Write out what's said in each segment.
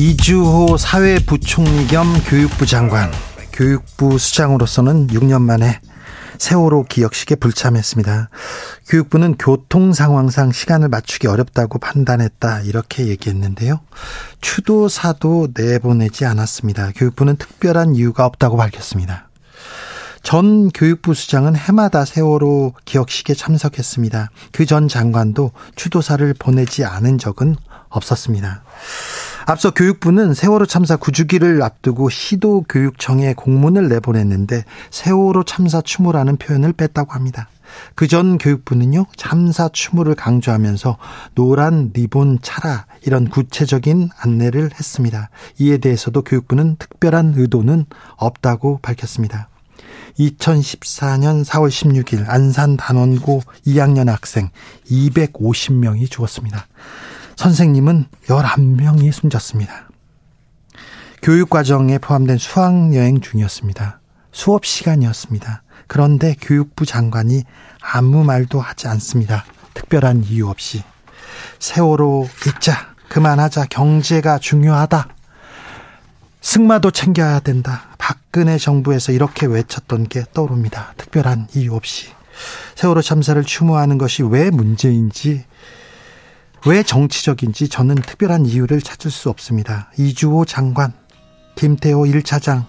이주호 사회부총리 겸 교육부 장관 교육부 수장으로서는 6년 만에 세월호 기억식에 불참했습니다. 교육부는 교통 상황상 시간을 맞추기 어렵다고 판단했다 이렇게 얘기했는데요. 추도사도 내보내지 않았습니다. 교육부는 특별한 이유가 없다고 밝혔습니다. 전 교육부 수장은 해마다 세월호 기억식에 참석했습니다. 그 전 장관도 추도사를 보내지 않은 적은 없었습니다. 앞서 교육부는 세월호 참사 9주기를 앞두고 시도교육청에 공문을 내보냈는데 세월호 참사 추모라는 표현을 뺐다고 합니다. 그 전 교육부는요, 참사 추모를 강조하면서 노란 리본 차라 이런 구체적인 안내를 했습니다. 이에 대해서도 교육부는 특별한 의도는 없다고 밝혔습니다. 2014년 4월 16일 안산 단원고 2학년 학생 250명이 죽었습니다. 선생님은 11명이 숨졌습니다. 교육과정에 포함된 수학여행 중이었습니다. 수업 시간이었습니다. 그런데 교육부 장관이 아무 말도 하지 않습니다. 특별한 이유 없이. 세월호 잊자. 그만하자. 경제가 중요하다. 승마도 챙겨야 된다. 박근혜 정부에서 이렇게 외쳤던 게 떠오릅니다. 특별한 이유 없이. 세월호 참사를 추모하는 것이 왜 문제인지 왜 정치적인지 저는 특별한 이유를 찾을 수 없습니다. 이주호 장관, 김태호 1차장,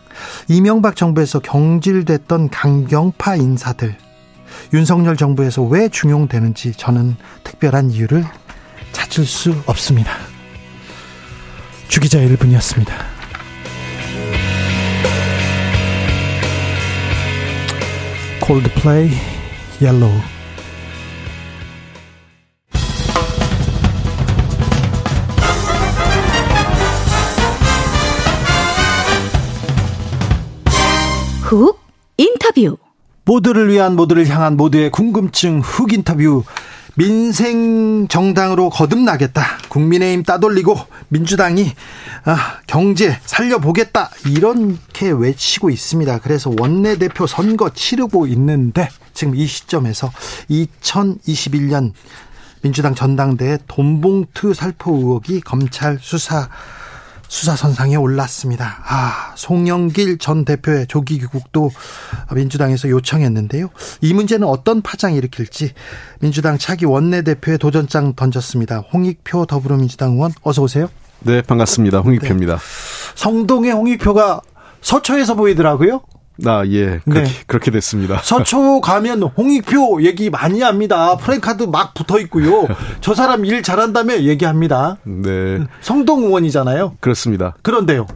이명박 정부에서 경질됐던 강경파 인사들, 윤석열 정부에서 왜 중용되는지 저는 특별한 이유를 찾을 수 없습니다. 주기자 1분이었습니다. 콜드플레이 Yellow 훅 인터뷰 모두를 위한 모두를 향한 모두의 궁금증 훅 인터뷰 민생 정당으로 거듭나겠다. 국민의힘 따돌리고 민주당이 아, 경제 살려보겠다. 이렇게 외치고 있습니다. 그래서 원내대표 선거 치르고 있는데 지금 이 시점에서 2021년 민주당 전당대회 돈봉투 살포 의혹이 검찰 수사 수사선상에 올랐습니다. 아, 송영길 전 대표의 조기 귀국도 민주당에서 요청했는데요. 이 문제는 어떤 파장이 일으킬지 민주당 차기 원내대표의 도전장 던졌습니다. 홍익표 더불어민주당 의원 어서 오세요. 네, 반갑습니다. 홍익표입니다. 네. 성동의 홍익표가 서초에서 보이더라고요. 아, 예. 그렇게, 네. 그렇게 됐습니다. 서초 가면 홍익표 얘기 많이 합니다. 프랭카드 막 붙어 있고요. 저 사람 일 잘한다며 얘기합니다. 네. 성동 의원이잖아요. 그렇습니다. 그런데요.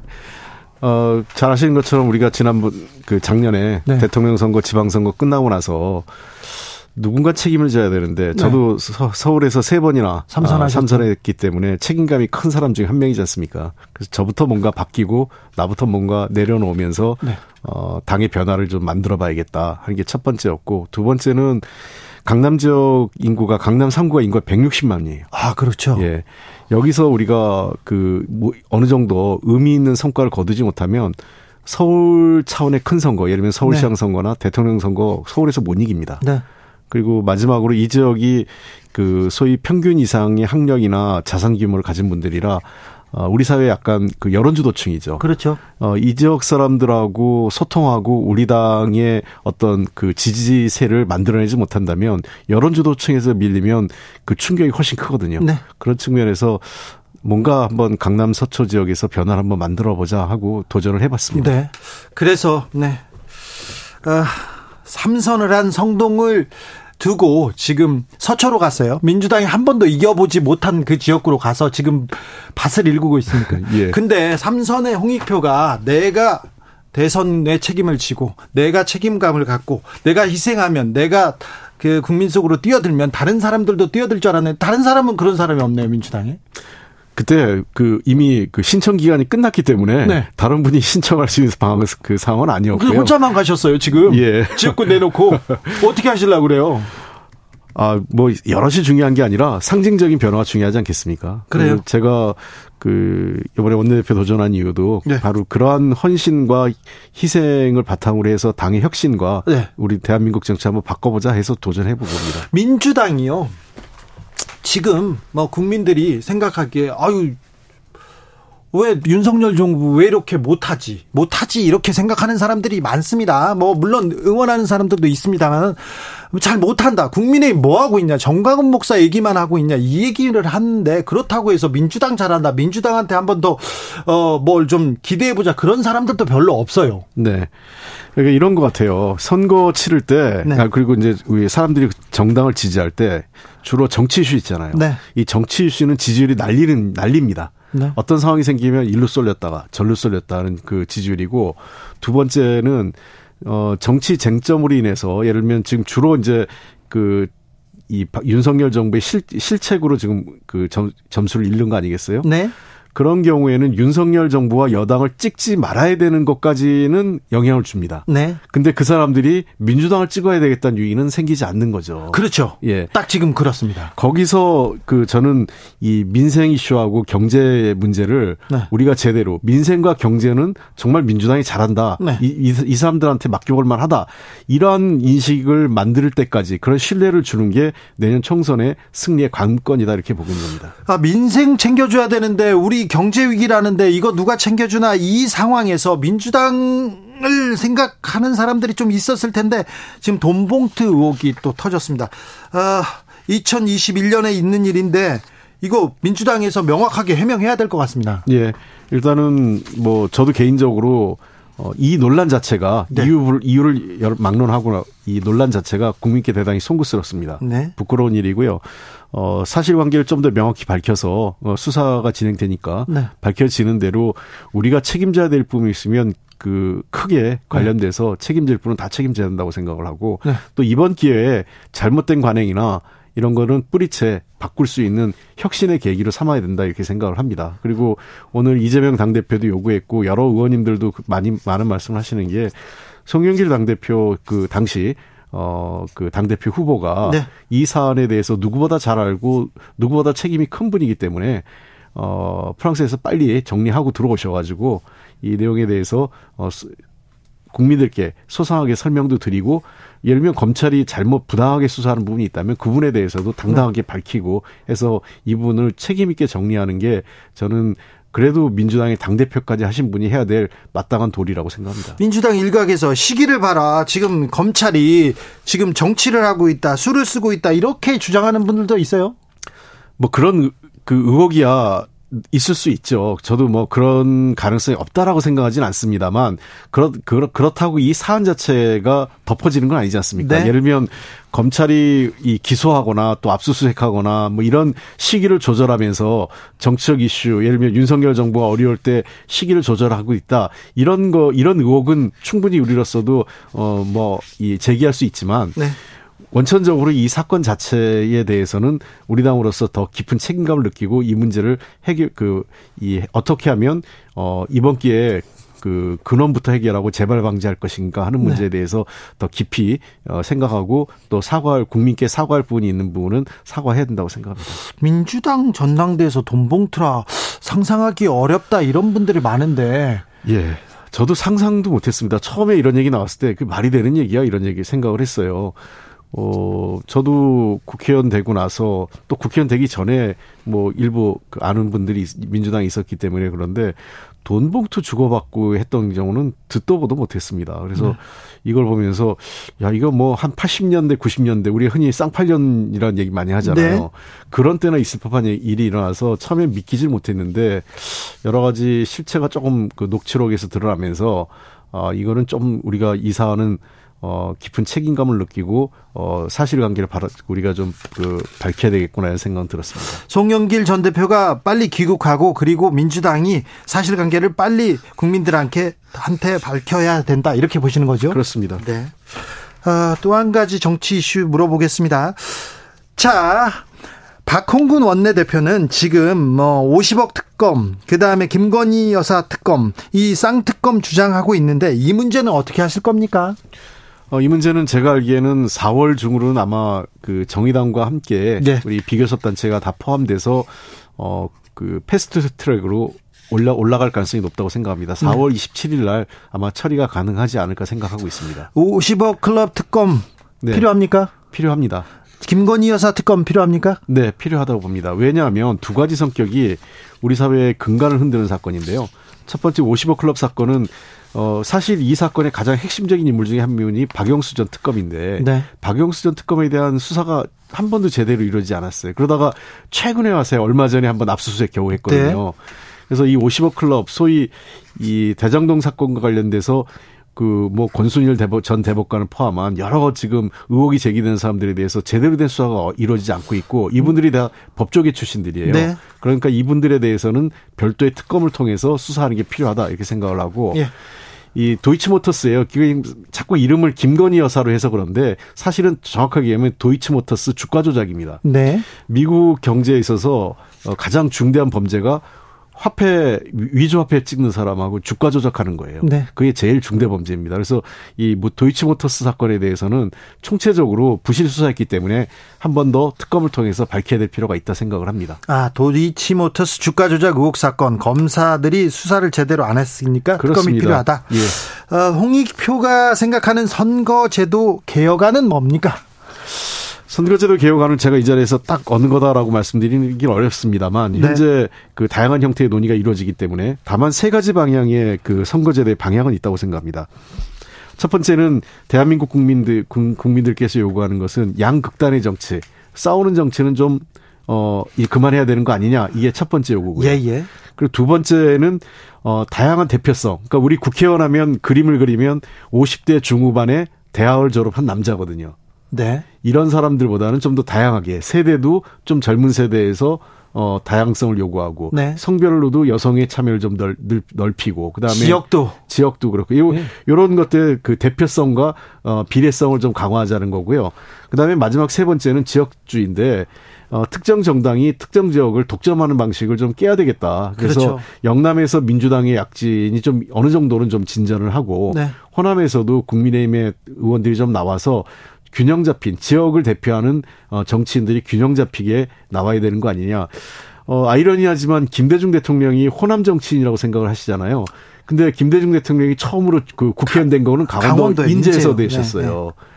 어, 잘 아시는 것처럼 우리가 지난번 그 작년에 네. 대통령 선거 지방선거 끝나고 나서 누군가 책임을 져야 되는데 저도 네. 서, 울에서세 번이나 삼선하 아, 삼선했기 때문에 책임감이 큰 사람 중에 한 명이지 않습니까? 그래서 저부터 뭔가 바뀌고 나부터 뭔가 내려놓으면서 네. 어, 당의 변화를 좀 만들어 봐야겠다 하는 게 첫 번째였고 두 번째는 강남 지역 인구가 강남 3구가 인구가 160만이에요. 아 그렇죠. 예. 여기서 우리가 그 뭐 어느 정도 의미 있는 성과를 거두지 못하면 서울 차원의 큰 선거, 예를 들면 서울시장 네. 선거나 대통령 선거 서울에서 못 이깁니다. 네. 그리고 마지막으로 이 지역이 그 소위 평균 이상의 학력이나 자산 규모를 가진 분들이라 어, 우리 사회 약간 그 여론주도층이죠. 그렇죠. 어, 이 지역 사람들하고 소통하고 우리 당의 어떤 그 지지세를 만들어내지 못한다면 여론주도층에서 밀리면 그 충격이 훨씬 크거든요. 네. 그런 측면에서 뭔가 한번 강남 서초 지역에서 변화를 한번 만들어 보자 하고 도전을 해봤습니다. 네. 그래서 네. 아, 삼선을 한 성동을 두고 지금 서초로 갔어요. 민주당이 한 번도 이겨보지 못한 그 지역구로 가서 지금 밭을 일구고 있습니까? 예. 근데 삼선의 홍익표가 내가 대선의 책임을 지고 내가 책임감을 갖고 내가 희생하면 내가 그 국민 속으로 뛰어들면 다른 사람들도 뛰어들 줄 알았는데 다른 사람은 그런 사람이 없네요 민주당에. 그때 그 이미 그 신청 기간이 끝났기 때문에 네. 다른 분이 신청할 수 있는 방황 그 상황은 아니었고요. 혼자만 가셨어요 지금. 예. 지역구 내놓고 어떻게 하실라고 그래요? 아, 뭐, 여럿이 중요한 게 아니라 상징적인 변화가 중요하지 않겠습니까? 그래요? 제가 그, 이번에 원내대표 도전한 이유도 네. 바로 그러한 헌신과 희생을 바탕으로 해서 당의 혁신과 네. 우리 대한민국 정치 한번 바꿔보자 해서 도전해본 겁니다. 민주당이요. 지금 뭐 국민들이 생각하기에 아유 왜 윤석열 정부 왜 이렇게 못하지? 못하지 이렇게 생각하는 사람들이 많습니다. 뭐 물론 응원하는 사람들도 있습니다만 잘 못한다. 국민의힘 뭐 하고 있냐? 정광훈 목사 얘기만 하고 있냐? 이 얘기를 하는데 그렇다고 해서 민주당 잘한다. 민주당한테 한 번 더 어 뭘 좀 기대해 보자. 그런 사람들도 별로 없어요. 네. 그러니까 이런 것 같아요. 선거 치를 때 네. 아, 그리고 이제 우리 사람들이 정당을 지지할 때 주로 정치 이슈 있잖아요. 네. 이 정치 이슈는 지지율이 날리는 날립니다. 네. 어떤 상황이 생기면 일로 쏠렸다가 절로 쏠렸다는 그 지지율이고 두 번째는 어 정치 쟁점으로 인해서 예를 들면 지금 주로 이제 그이 윤석열 정부의 실, 실책으로 지금 그 점, 점수를 잃는 거 아니겠어요? 네. 그런 경우에는 윤석열 정부와 여당을 찍지 말아야 되는 것까지는 영향을 줍니다. 네. 근데 그 사람들이 민주당을 찍어야 되겠다는 유인은 생기지 않는 거죠. 그렇죠. 예. 딱 지금 그렇습니다. 거기서 그 저는 이 민생 이슈하고 경제 문제를 네. 우리가 제대로 민생과 경제는 정말 민주당이 잘한다. 네. 이, 이, 이 사람들한테 맡겨볼 만하다. 이러한 인식을 만들 때까지 그런 신뢰를 주는 게 내년 총선의 승리의 관건이다 이렇게 보는 겁니다. 아, 민생 챙겨줘야 되는데 우리 경제 위기라는데 이거 누가 챙겨주나 이 상황에서 민주당을 생각하는 사람들이 좀 있었을 텐데 지금 돈봉투 의혹이 또 터졌습니다. 아, 2021년에 있는 일인데 이거 민주당에서 명확하게 해명해야 될 것 같습니다. 예. 일단은 뭐 저도 개인적으로 어, 이 논란 자체가 네. 이유를 이유를 막론하고 이 논란 자체가 국민께 대단히 송구스럽습니다. 네. 부끄러운 일이고요. 어, 사실관계를 좀 더 명확히 밝혀서 어, 수사가 진행되니까 네. 밝혀지는 대로 우리가 책임져야 될 부분이 있으면 그 크게 관련돼서 네. 책임질 분은 다 책임져야 된다고 생각을 하고 네. 또 이번 기회에 잘못된 관행이나 이런 거는 뿌리채 바꿀 수 있는 혁신의 계기로 삼아야 된다 이렇게 생각을 합니다. 그리고 오늘 이재명 당대표도 요구했고 여러 의원님들도 그 많이 많은 말씀을 하시는 게 송영길 당대표 그 당시 어, 그 당대표 후보가 네. 이 사안에 대해서 누구보다 잘 알고 누구보다 책임이 큰 분이기 때문에 어, 프랑스에서 빨리 정리하고 들어오셔가지고 이 내용에 대해서 어, 국민들께 소상하게 설명도 드리고 예를 들면 검찰이 잘못 부당하게 수사하는 부분이 있다면 그분에 대해서도 당당하게 네. 밝히고 해서 이분을 책임 있게 정리하는 게 저는 그래도 민주당의 당대표까지 하신 분이 해야 될 마땅한 도리라고 생각합니다. 민주당 일각에서 시기를 봐라. 지금 검찰이 지금 정치를 하고 있다. 술을 쓰고 있다. 이렇게 주장하는 분들도 있어요? 뭐 그런 그 의혹이야 있을 수 있죠. 저도 뭐 그런 가능성이 없다라고 생각하지는 않습니다만 그렇 그렇 그렇다고 이 사안 자체가 덮어지는 건 아니지 않습니까? 네. 예를 들면 검찰이 이 기소하거나 또 압수수색하거나 뭐 이런 시기를 조절하면서 정치적 이슈 예를 들면 윤석열 정부가 어려울 때 시기를 조절하고 있다 이런 거 이런 의혹은 충분히 우리로서도 어 뭐 이 제기할 수 있지만 네. 원천적으로 이 사건 자체에 대해서는 우리 당으로서 더 깊은 책임감을 느끼고 이 문제를 해결 그 이 어떻게 하면 어 이번 기회에 그 근원부터 해결하고 재발 방지할 것인가 하는 네. 문제에 네. 대해서 더 깊이 어 생각하고 또 사과할 국민께 사과할 부분이 있는 부분은 사과해야 된다고 생각합니다. 민주당 전당대에서 돈 봉투라 상상하기 어렵다 이런 분들이 많은데 예. 저도 상상도 못했습니다. 처음에 이런 얘기 나왔을 때 그 말이 되는 얘기야 이런 얘기 생각을 했어요. 어, 저도 국회의원 되고 나서 또 국회의원 되기 전에 뭐 일부 그 아는 분들이 민주당에 있었기 때문에 그런데 돈 봉투 주고받고 했던 경우는 듣도 보도 못했습니다. 그래서 네. 이걸 보면서 야 이거 뭐 한 80년대 90년대 우리 흔히 쌍팔년이라는 얘기 많이 하잖아요. 네. 그런 때나 있을 법한 일이 일어나서 처음에 믿기질 못했는데 여러 가지 실체가 조금 그 녹취록에서 드러나면서 아 이거는 좀 우리가 이 사안은 어, 깊은 책임감을 느끼고, 어, 사실관계를 바로 우리가 좀, 그, 밝혀야 되겠구나, 이런 생각 들었습니다. 송영길 전 대표가 빨리 귀국하고, 그리고 민주당이 사실관계를 빨리 국민들한테, 한테 밝혀야 된다, 이렇게 보시는 거죠? 그렇습니다. 네. 아, 또 한 가지 정치 이슈 물어보겠습니다. 자, 박홍근 원내대표는 지금 뭐 50억 특검, 그 다음에 김건희 여사 특검, 이 쌍특검 주장하고 있는데 이 문제는 어떻게 하실 겁니까? 어, 이 문제는 제가 알기에는 4월 중으로는 아마 그 정의당과 함께 네. 우리 비교섭 단체가 다 포함돼서 어, 그 패스트 트랙으로 올라 올라갈 가능성이 높다고 생각합니다. 4월 네. 27일 날 아마 처리가 가능하지 않을까 생각하고 있습니다. 50억 클럽 특검 네. 필요합니까? 필요합니다. 김건희 여사 특검 필요합니까? 네, 필요하다고 봅니다. 왜냐하면 두 가지 성격이 우리 사회의 근간을 흔드는 사건인데요. 첫 번째 50억 클럽 사건은 어 사실 이 사건의 가장 핵심적인 인물 중에 한 명이 박영수 전 특검인데 네. 박영수 전 특검에 대한 수사가 한 번도 제대로 이루어지지 않았어요. 그러다가 최근에 와서 얼마 전에 한번 압수수색 겨우 했거든요. 네. 그래서 이 50억 클럽 소위 이 대장동 사건과 관련돼서 그 뭐 권순일 대법 전 대법관을 포함한 여러 지금 의혹이 제기되는 사람들에 대해서 제대로 된 수사가 이루어지지 않고 있고 이분들이 다 법조계 출신들이에요. 네. 그러니까 이분들에 대해서는 별도의 특검을 통해서 수사하는 게 필요하다 이렇게 생각을 하고 예. 이 도이치모터스예요. 자꾸 이름을 김건희 여사로 해서 그런데 사실은 정확하게 얘기하면 도이치모터스 주가 조작입니다. 네. 미국 경제에 있어서 어, 가장 중대한 범죄가 화폐 위조 화폐 찍는 사람하고 주가 조작하는 거예요. 네. 그게 제일 중대 범죄입니다. 그래서 이 뭐 도이치모터스 사건에 대해서는 총체적으로 부실 수사했기 때문에 한 번 더 특검을 통해서 밝혀야 될 필요가 있다 생각을 합니다. 아 도이치모터스 주가 조작 의혹 사건 검사들이 수사를 제대로 안 했으니까 그렇습니다. 특검이 필요하다. 예. 어, 홍익표가 생각하는 선거제도 개혁안은 뭡니까? 선거제도 개혁안을 제가 이 자리에서 딱 어느 거다라고 말씀드리긴 어렵습니다만 네. 현재 그 다양한 형태의 논의가 이루어지기 때문에 다만 세 가지 방향의 그 선거제도의 방향은 있다고 생각합니다. 첫 번째는 대한민국 국민들 국민들께서 요구하는 것은 양극단의 정치, 싸우는 정치는 좀 어, 이 그만해야 되는 거 아니냐. 이게 첫 번째 요구고요. 예, 예. 그리고 두 번째는 어, 다양한 대표성. 그러니까 우리 국회의원 하면 그림을 그리면 50대 중후반에 대학을 졸업한 남자거든요. 네. 이런 사람들보다는 좀 더 다양하게 세대도 좀 젊은 세대에서 어 다양성을 요구하고 네. 성별로도 여성의 참여를 좀 넓, 넓히고 그다음에 지역도 지역도 그렇고 요 네. 요런 것들 그 대표성과 어 비례성을 좀 강화하자는 거고요. 그다음에 마지막 세 번째는 지역주의인데 어, 특정 정당이 특정 지역을 독점하는 방식을 좀 깨야 되겠다. 그래서 그렇죠. 영남에서 민주당의 약진이 좀 어느 정도는 좀 진전을 하고 네. 호남에서도 국민의힘의 의원들이 좀 나와서 균형 잡힌 지역을 대표하는 어, 정치인들이 균형 잡히게 나와야 되는 거 아니냐. 어, 아이러니하지만 김대중 대통령이 호남 정치인이라고 생각을 하시잖아요. 근데 김대중 대통령이 처음으로 그 국회의원 된 거는 강원도, 인제에서 인제. 되셨어요. 네, 네.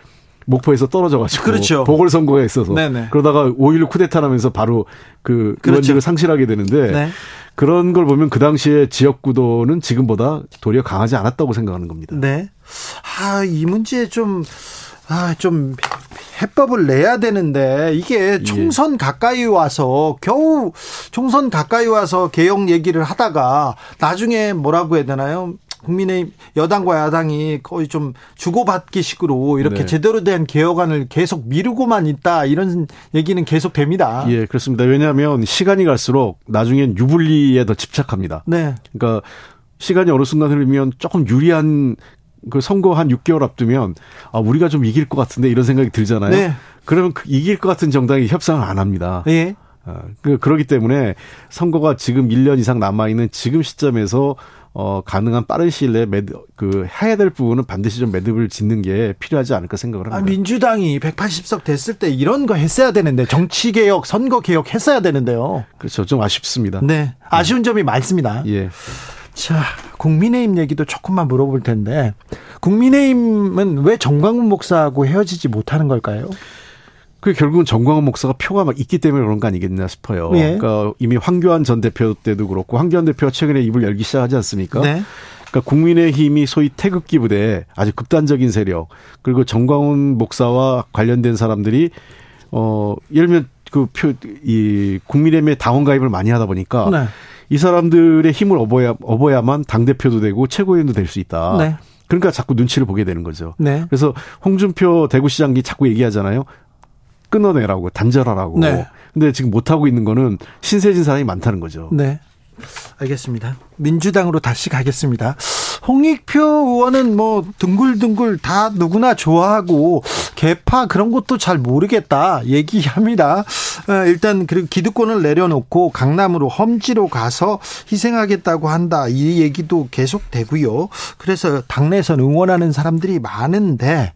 목포에서 떨어져가지고 그렇죠. 보궐선거가 있어서 네네. 네. 그러다가 5.16 쿠데타 나면서 바로 그 그렇죠. 의원직을 상실하게 되는데 네. 그런 걸 보면 그 당시에 지역 구도는 지금보다 도리어 강하지 않았다고 생각하는 겁니다. 네. 아, 이 문제 좀 아, 좀 해법을 내야 되는데 이게 예. 총선 예. 가까이 와서 겨우 총선 가까이 와서 개혁 얘기를 하다가 나중에 뭐라고 해야 되나요? 국민의 여당과 야당이 거의 좀 주고받기 식으로 이렇게 네. 제대로 된 개혁안을 계속 미루고만 있다 이런 얘기는 계속 됩니다. 예, 그렇습니다. 왜냐하면 시간이 갈수록 나중엔 유불리에 더 집착합니다. 네. 그러니까 시간이 어느 순간 흐르면 조금 유리한 그 선거 한 6개월 앞두면 아 우리가 좀 이길 것 같은데 이런 생각이 들잖아요. 네. 그러면 그 이길 것 같은 정당이 협상을 안 합니다. 예. 어, 그 그러기 때문에 선거가 지금 1년 이상 남아 있는 지금 시점에서 어 가능한 빠른 시일 내에 매드 그 해야 될 부분은 반드시 좀 매듭을 짓는 게 필요하지 않을까 생각을 합니다. 아, 민주당이 180석 됐을 때 이런 거 했어야 되는데 정치 개혁, 선거 개혁 했어야 되는데요. 그렇죠. 좀 아쉽습니다. 네. 아쉬운 점이 많습니다. 예. 자, 국민의힘 얘기도 조금만 물어볼 텐데 국민의힘은 왜 정광훈 목사하고 헤어지지 못하는 걸까요? 그 결국은 정광훈 목사가 표가 막 있기 때문에 그런 거 아니겠나 싶어요. 예. 그러니까 이미 황교안 전 대표 때도 그렇고 황교안 대표가 최근에 입을 열기 시작하지 않습니까? 네. 그러니까 국민의힘이 소위 태극기 부대 아주 극단적인 세력 그리고 정광훈 목사와 관련된 사람들이 어 예를 들면 그 표 이 국민의힘에 당원 가입을 많이 하다 보니까 네. 이 사람들의 힘을 얻어야, 얻어야만 당대표도 되고 최고위원도 될 수 있다. 네. 그러니까 자꾸 눈치를 보게 되는 거죠. 네. 그래서 홍준표 대구시장이 자꾸 얘기하잖아요. 끊어내라고, 단절하라고. 네. 근데 지금 못하고 있는 거는 신세진 사람이 많다는 거죠. 네. 알겠습니다. 민주당으로 다시 가겠습니다. 홍익표 의원은 뭐 둥글둥글 다 누구나 좋아하고 개파 그런 것도 잘 모르겠다 얘기합니다. 어, 일단 그리고 기득권을 내려놓고 강남으로 험지로 가서 희생하겠다고 한다 이 얘기도 계속되고요. 그래서 당내에서 응원하는 사람들이 많은데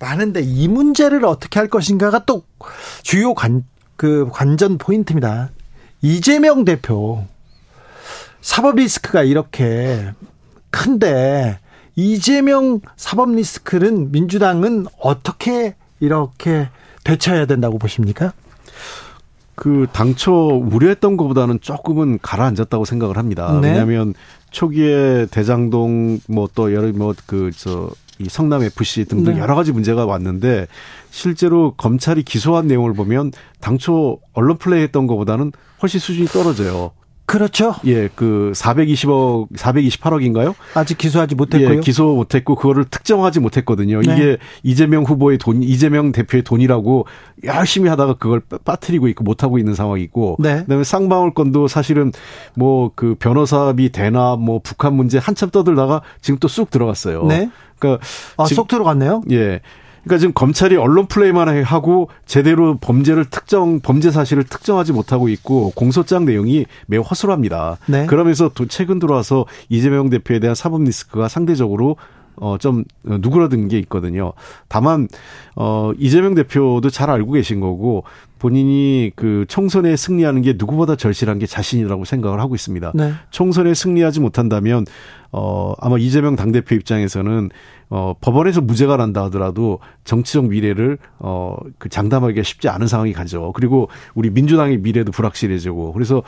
많은데 이 문제를 어떻게 할 것인가가 또 주요 관, 그 관전 포인트입니다. 이재명 대표 사법 리스크가 이렇게 큰데 이재명 사법 리스크는 민주당은 어떻게 이렇게 대처해야 된다고 보십니까? 그 당초 우려했던 것보다는 조금은 가라앉았다고 생각을 합니다. 네. 왜냐하면 초기에 대장동 뭐 또 여러 뭐 그 저 이 성남 FC 등등 네. 여러 가지 문제가 왔는데 실제로 검찰이 기소한 내용을 보면 당초 언론 플레이했던 것보다는 훨씬 수준이 떨어져요. 그렇죠. 예, 그 420억, 428억인가요? 아직 기소하지 못했고요. 예, 기소 못했고 그거를 특정하지 못했거든요. 네. 이게 이재명 후보의 돈, 이재명 대표의 돈이라고 열심히 하다가 그걸 빠뜨리고 있고 못 하고 있는 상황이고, 네. 그다음에 쌍방울 건도 사실은 뭐 그 변호사비 대나 뭐 북한 문제 한참 떠들다가 지금 또 쑥 들어갔어요. 네. 그러니까 아, 쏙 들어갔네요. 예. 그러니까 지금 검찰이 언론 플레이만 하고 제대로 범죄를 특정 범죄 사실을 특정하지 못하고 있고 공소장 내용이 매우 허술합니다. 네. 그러면서 또 최근 들어와서 이재명 대표에 대한 사법 리스크가 상대적으로 어 좀 누그러든 게 있거든요. 다만 어 이재명 대표도 잘 알고 계신 거고 본인이 그 총선에 승리하는 게 누구보다 절실한 게 자신이라고 생각을 하고 있습니다. 네. 총선에 승리하지 못한다면 어 아마 이재명 당대표 입장에서는 어, 법원에서 무죄가 난다 하더라도 정치적 미래를 어, 그 장담하기가 쉽지 않은 상황이 가죠. 그리고 우리 민주당의 미래도 불확실해지고 그래서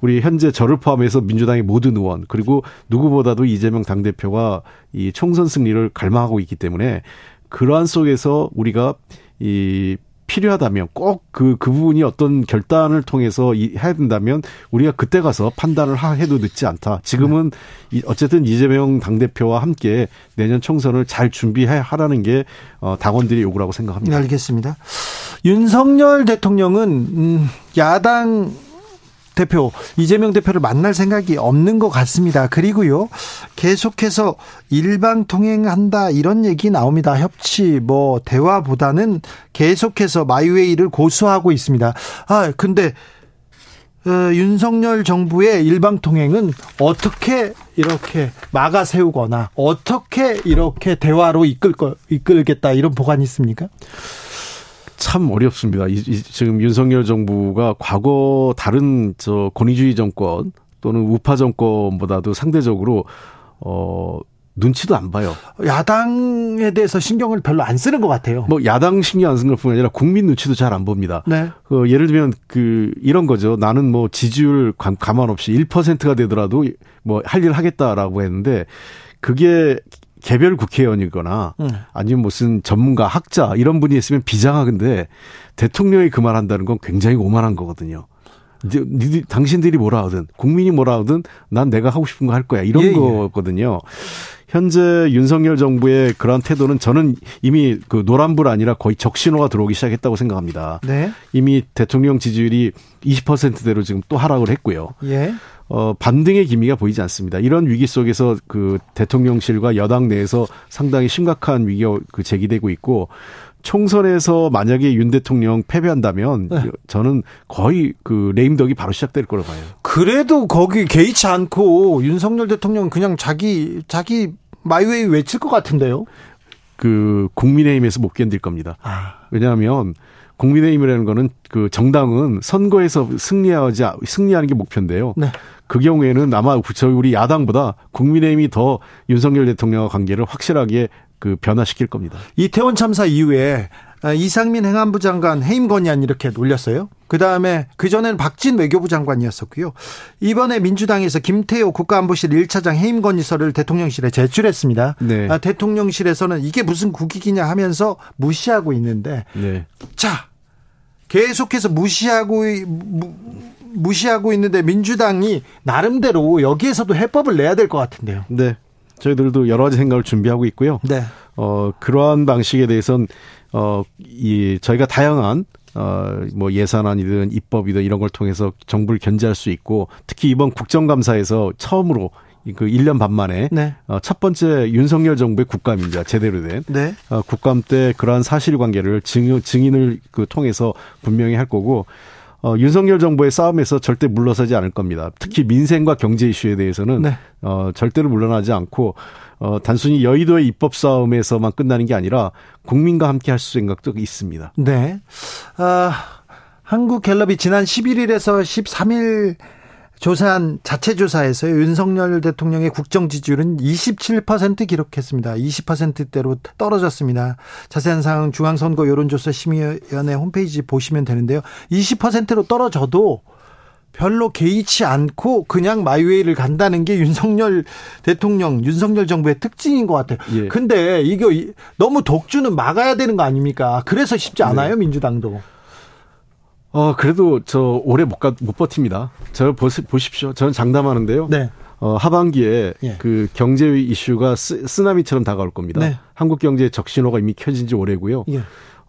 우리 현재 저를 포함해서 민주당의 모든 의원 그리고 누구보다도 이재명 당대표가 이 총선 승리를 갈망하고 있기 때문에 그러한 속에서 우리가 이 필요하다면 꼭 그, 그 부분이 어떤 결단을 통해서 해야 된다면 우리가 그때 가서 판단을 해도 늦지 않다. 지금은 네. 어쨌든 이재명 당대표와 함께 내년 총선을 잘 준비하라는 게 어, 당원들의 요구라고 생각합니다. 네, 알겠습니다. 윤석열 대통령은 음, 야당 대표 이재명 대표를 만날 생각이 없는 것 같습니다. 그리고요 계속해서 일방 통행한다 이런 얘기 나옵니다. 협치 뭐 대화보다는 계속해서 마이웨이를 고수하고 있습니다. 아 근데 어, 윤석열 정부의 일방 통행은 어떻게 이렇게 막아 세우거나 어떻게 이렇게 대화로 이끌 거 이끌겠다 이런 보관이 있습니까? 참 어렵습니다. 이, 이, 지금 윤석열 정부가 과거 다른 저 권위주의 정권 또는 우파 정권보다도 상대적으로 어 눈치도 안 봐요. 야당에 대해서 신경을 별로 안 쓰는 것 같아요. 뭐 야당 신경 안 쓰는 것뿐 아니라 국민 눈치도 잘 안 봅니다. 네. 그 예를 들면 그 이런 거죠. 나는 뭐 지지율 감안 없이 1%가 되더라도 뭐 할 일 하겠다라고 했는데 그게 개별 국회의원이거나 음. 아니면 무슨 전문가 학자 이런 분이 있으면 비장하근데 대통령이 그 말한다는 건 굉장히 오만한 거거든요. 이제 니들 당신들이 뭐라 하든 국민이 뭐라 하든 난 내가 하고 싶은 거 할 거야 이런 예, 예. 거거든요. 현재 윤석열 정부의 그러한 태도는 저는 이미 그 노란불 아니라 거의 적신호가 들어오기 시작했다고 생각합니다. 네. 이미 대통령 지지율이 20%대로 지금 또 하락을 했고요. 예. 어, 반등의 기미가 보이지 않습니다. 이런 위기 속에서 그 대통령실과 여당 내에서 상당히 심각한 위기가 그 제기되고 있고 총선에서 만약에 윤 대통령 패배한다면 네. 저는 거의 그 레임덕이 바로 시작될 거로 봐요. 그래도 거기 개의치 않고 윤석열 대통령 그냥 자기 자기 마이웨이 외칠 것 같은데요. 그 국민의힘에서 못 견딜 겁니다. 아. 왜냐하면 국민의힘이라는 거는 그 정당은 선거에서 승리하지 승리하는 게 목표인데요. 네. 그 경우에는 아마 저희 우리 야당보다 국민의힘이 더 윤석열 대통령과 관계를 확실하게 그 변화시킬 겁니다. 이태원 참사 이후에 이상민 행안부 장관 해임 건의안 이렇게 놀렸어요. 그 다음에 그 전에는 박진 외교부 장관이었었고요. 이번에 민주당에서 김태호 국가안보실 1차장 해임 건의서를 대통령실에 제출했습니다. 네. 아, 대통령실에서는 이게 무슨 국익이냐 하면서 무시하고 있는데 네. 자 계속해서 무시하고 무, 무시하고 있는데 민주당이 나름대로 여기에서도 해법을 내야 될 것 같은데요. 네. 저희들도 여러 가지 생각을 준비하고 있고요. 네. 어, 그러한 방식에 대해서는 어, 이 저희가 다양한 어, 뭐 예산안이든 입법이든 이런 걸 통해서 정부를 견제할 수 있고 특히 이번 국정감사에서 처음으로 그 1년 반 만에 네. 어, 첫 번째 윤석열 정부의 국감입니다. 제대로 된 네. 어, 국감 때 그러한 사실관계를 증, 증인을 그 통해서 분명히 할 거고 어, 윤석열 정부의 싸움에서 절대 물러서지 않을 겁니다. 특히 민생과 경제 이슈에 대해서는 네. 어, 절대로 물러나지 않고 어, 단순히 여의도의 입법 싸움에서만 끝나는 게 아니라 국민과 함께 할 생각도 있습니다. 네. 아, 한국 갤럽이 지난 11일에서 13일 조사한 자체 조사에서 윤석열 대통령의 국정 지지율은 27% 기록했습니다. 20%대로 떨어졌습니다. 자세한 사항 중앙선거 여론조사 심의위원회 홈페이지 보시면 되는데요. 20%로 떨어져도 별로 개의치 않고 그냥 마이웨이를 간다는 게 윤석열 대통령, 윤석열 정부의 특징인 것 같아요. 예. 근데 이거 너무 독주는 막아야 되는 거 아닙니까? 그래서 쉽지 않아요, 네. 민주당도. 어, 그래도 저 올해 못, 가, 못 버팁니다. 저 보시, 보십시오. 저는 장담하는데요. 네. 어, 하반기에 예. 그 경제 이슈가 쓰, 쓰나미처럼 다가올 겁니다. 네. 한국 경제의 적신호가 이미 켜진 지 오래고요. 예.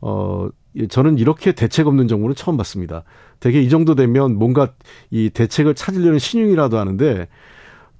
어, 저는 이렇게 대책 없는 정부는 처음 봤습니다. 되게 이 정도 되면 뭔가 이 대책을 찾으려는 신용이라도 하는데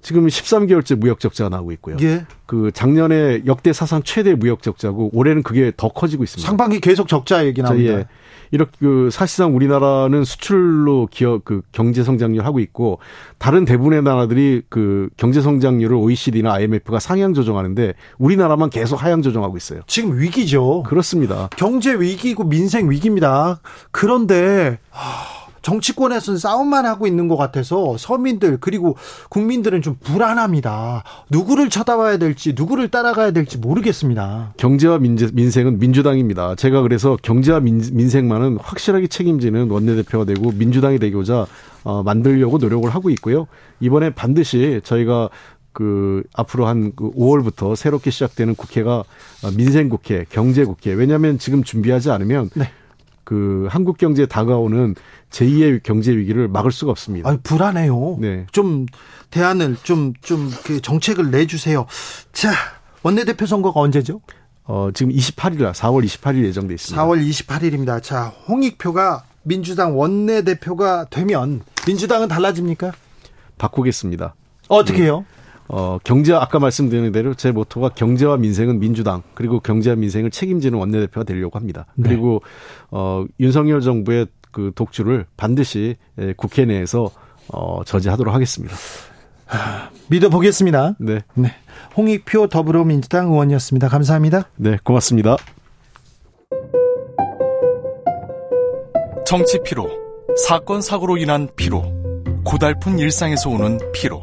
지금 13개월째 무역 적자가 나오고 있고요. 예. 그 작년에 역대 사상 최대 무역 적자고 올해는 그게 더 커지고 있습니다. 상반기 계속 적자 얘기 나옵니다. 예. 이렇게 그 사실상 우리나라는 수출로 기업 그 경제 성장률 하고 있고 다른 대부분의 나라들이 그 경제 성장률을 OECD나 IMF가 상향 조정하는데 우리나라만 계속 하향 조정하고 있어요. 지금 위기죠. 그렇습니다. 경제 위기고 민생 위기입니다. 그런데 하... 정치권에서는 싸움만 하고 있는 것 같아서 서민들 그리고 국민들은 좀 불안합니다. 누구를 쳐다봐야 될지 누구를 따라가야 될지 모르겠습니다. 경제와 민제, 민생 은 민주당입니다. 제가 그래서 경제와 민, 민생만은 확실하게 책임지는 원내대표가 되고 민주당이 되고자 어, 만들려고 노력을 하고 있고요. 이번에 반드시 저희가 그 앞으로 한그 5월부터 새롭게 시작되는 국회가 민생 국회, 경제 국회. 왜냐하면 지금 준비하지 않으면 네. 그 한국 경제에 다가오는 제2의 경제 위기를 막을 수가 없습니다. 아, 불안해요. 네. 좀 대안을 좀 좀 그 정책을 내 주세요. 자, 원내대표 선거가 언제죠? 어, 지금 28일, 4월 28일 예정돼 있습니다. 4월 28일입니다. 자, 홍익표가 민주당 원내대표가 되면 민주당은 달라집니까? 바꾸겠습니다. 어떻게 해요? 네. 어, 경제, 아까 말씀드린 대로 제 모토가 경제와 민생은 민주당, 그리고 경제와 민생을 책임지는 원내대표가 되려고 합니다. 네. 그리고, 어, 윤석열 정부의 그 독주를 반드시 예, 국회 내에서 어, 저지하도록 하겠습니다. 아, 믿어보겠습니다. 네. 네. 홍익표 더불어민주당 의원이었습니다. 감사합니다. 네, 고맙습니다. 정치 피로, 사건 사고로 인한 피로, 고달픈 일상에서 오는 피로.